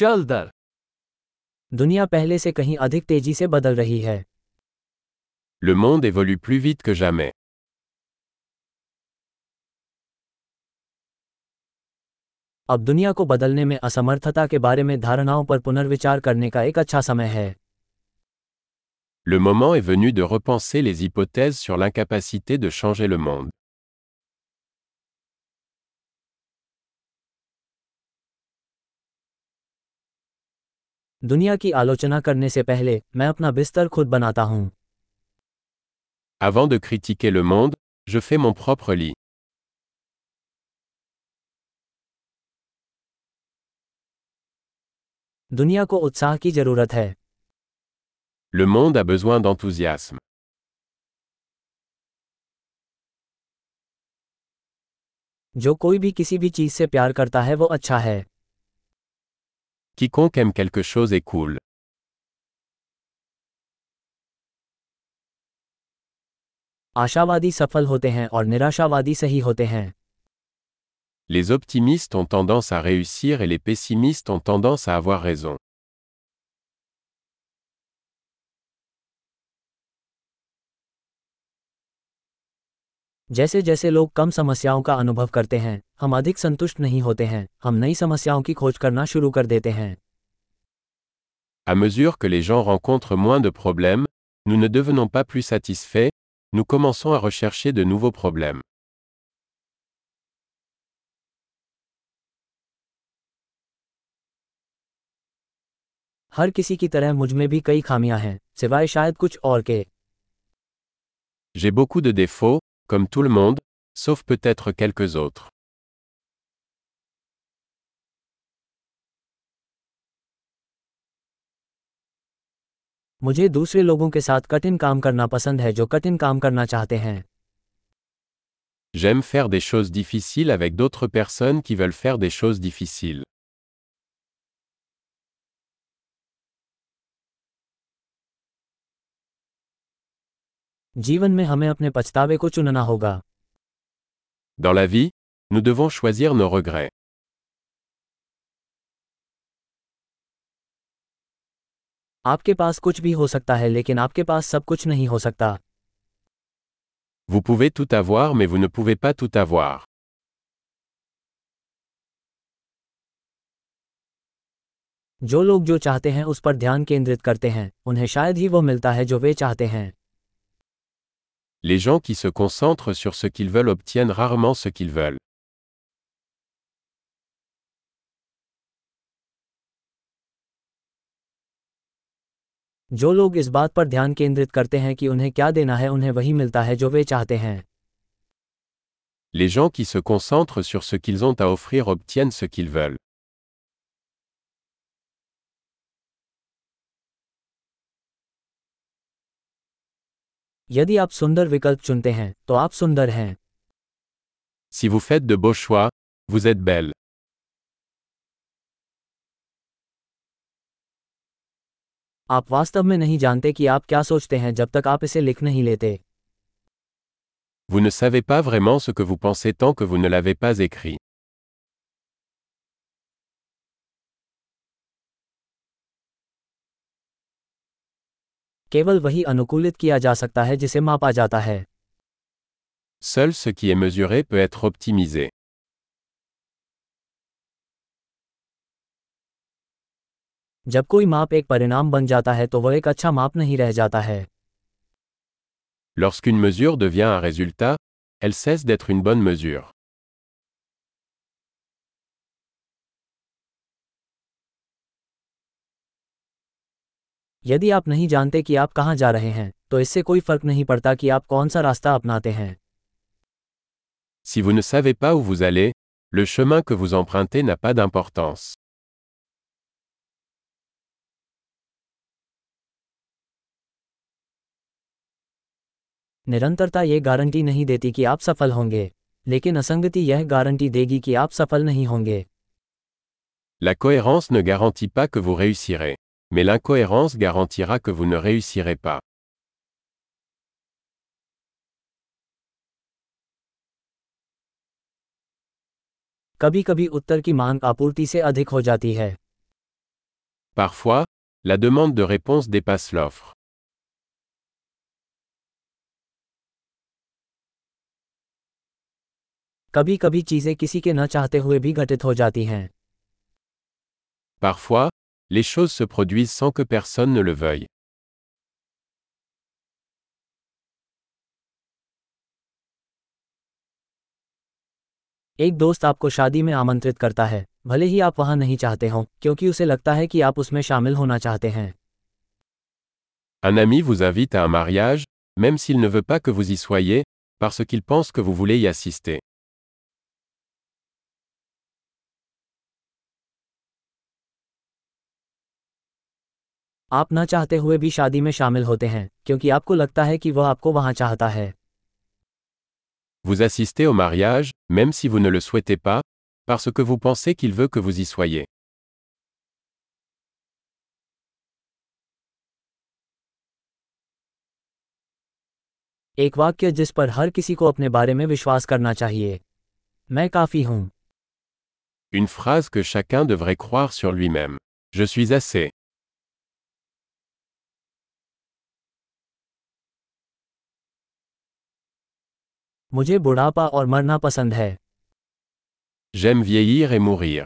चल दर दुनिया पहले से कहीं अधिक तेज़ी से बदल रही है Le monde évolue plus vite que jamais. अब दुनिया को बदलने में असमर्थता के बारे में धारणाओं पर पुनर्विचार करने का एक अच्छा समय है Le moment est venu de repenser les hypothèses sur l'incapacité de changer le monde. दुनिया की आलोचना करने से पहले मैं अपना बिस्तर खुद बनाता हूँ Avant de critiquer le monde, je fais mon propre lit. दुनिया को उत्साह की ज़रूरत है Le monde a besoin d'enthousiasme. जो कोई भी किसी भी चीज़ से प्यार करता है वो अच्छा है Quiconque aime quelque chose est cool. आशावादी सफल होते हैं और निराशावादी सही होते हैं Les optimistes ont tendance à réussir et les pessimistes ont tendance à avoir raison. जैसे जैसे लोग कम समस्याओं का अनुभव करते हैं हम अधिक संतुष्ट नहीं होते हैं हम नई समस्याओं की खोज करना शुरू कर देते हैं À mesure que les gens rencontrent moins de problèmes, nous ne devenons pas plus satisfaits, nous commençons à rechercher de nouveaux problèmes. हर किसी की तरह मुझमें भी कई खामियाँ हैं सिवाय शायद कुछ और के J'ai beaucoup de défauts, comme tout le monde, sauf peut-être quelques autres. मुझे दूसरे लोगों के साथ कठिन काम करना पसंद है जो कठिन काम करना चाहते हैं J'aime faire des choses difficiles avec d'autres personnes qui veulent faire des choses difficiles. जीवन में हमें अपने पछतावे को चुनना होगा Dans la vie, nous devons choisir nos regrets. आपके पास कुछ भी हो सकता है लेकिन आपके पास सब कुछ नहीं हो सकता Vous pouvez tout avoir mais vous ne pouvez pas tout avoir. जो लोग जो चाहते हैं उस पर ध्यान केंद्रित करते हैं उन्हें शायद ही वो मिलता है जो वे चाहते हैं Les gens qui se concentrent sur ce qu'ils veulent obtiennent rarement ce qu'ils veulent. जो लोग इस बात पर ध्यान केंद्रित करते हैं कि उन्हें क्या देना है उन्हें वही मिलता है जो वे चाहते हैं Les gens qui se concentrent sur ce qu'ils ont à offrir obtiennent ce qu'ils veulent. यदि आप सुंदर विकल्प चुनते हैं तो आप सुंदर हैं Si vous faites de beaux choix, vous êtes belle. आप वास्तव में नहीं जानते कि आप क्या सोचते हैं जब तक आप इसे लिख नहीं लेते Vous ne savez pas vraiment ce que vous pensez tant que vous ne l'avez pas écrit. केवल वही अनुकूलित किया जा सकता है जिसे मापा जाता है Seul ce qui est mesuré peut être optimisé. जब कोई माप एक परिणाम बन जाता है तो वह एक अच्छा माप नहीं रह जाता है Lorsqu'une mesure devient un résultat, elle cesse d'être une bonne mesure. यदि आप नहीं जानते कि आप कहाँ जा रहे हैं तो इससे कोई फ़र्क नहीं पड़ता कि आप कौन सा रास्ता अपनाते हैं Si vous ne savez pas où vous allez, le chemin que vous empruntez n'a pas d'importance. निरंतरता ये गारंटी नहीं देती कि आप सफल होंगे लेकिन असंगति यह गारंटी देगी कि आप सफल नहीं होंगे La cohérence ne garantit pas que vous réussirez. mais l'incohérence garantira que vous ne réussirez pas. Parfois, la demande de réponse dépasse l'offre. Parfois, les choses se produisent sans que personne ne le veuille. एक दोस्त आपको शादी में आमंत्रित करता है भले ही आप वहां नहीं चाहते हों क्योंकि उसे लगता है कि आप उसमें शामिल होना चाहते हैं Un ami vous invite à un mariage, même s'il ne veut pas que vous y soyez, parce qu'il pense que vous voulez y assister. आप न चाहते हुए भी शादी में शामिल होते हैं क्योंकि आपको लगता है कि वह आपको वहाँ चाहता है Vous assistez au mariage, même si vous ne le souhaitez pas, parce que vous pensez qu'il veut que vous y soyez. एक वाक्य जिस पर हर किसी को अपने बारे में विश्वास करना चाहिए मैं काफ़ी हूँ Une phrase que chacun devrait croire sur lui-même. Je suis assez. मुझे बुढ़ापा और मरना पसंद है J'aime vieillir et mourir.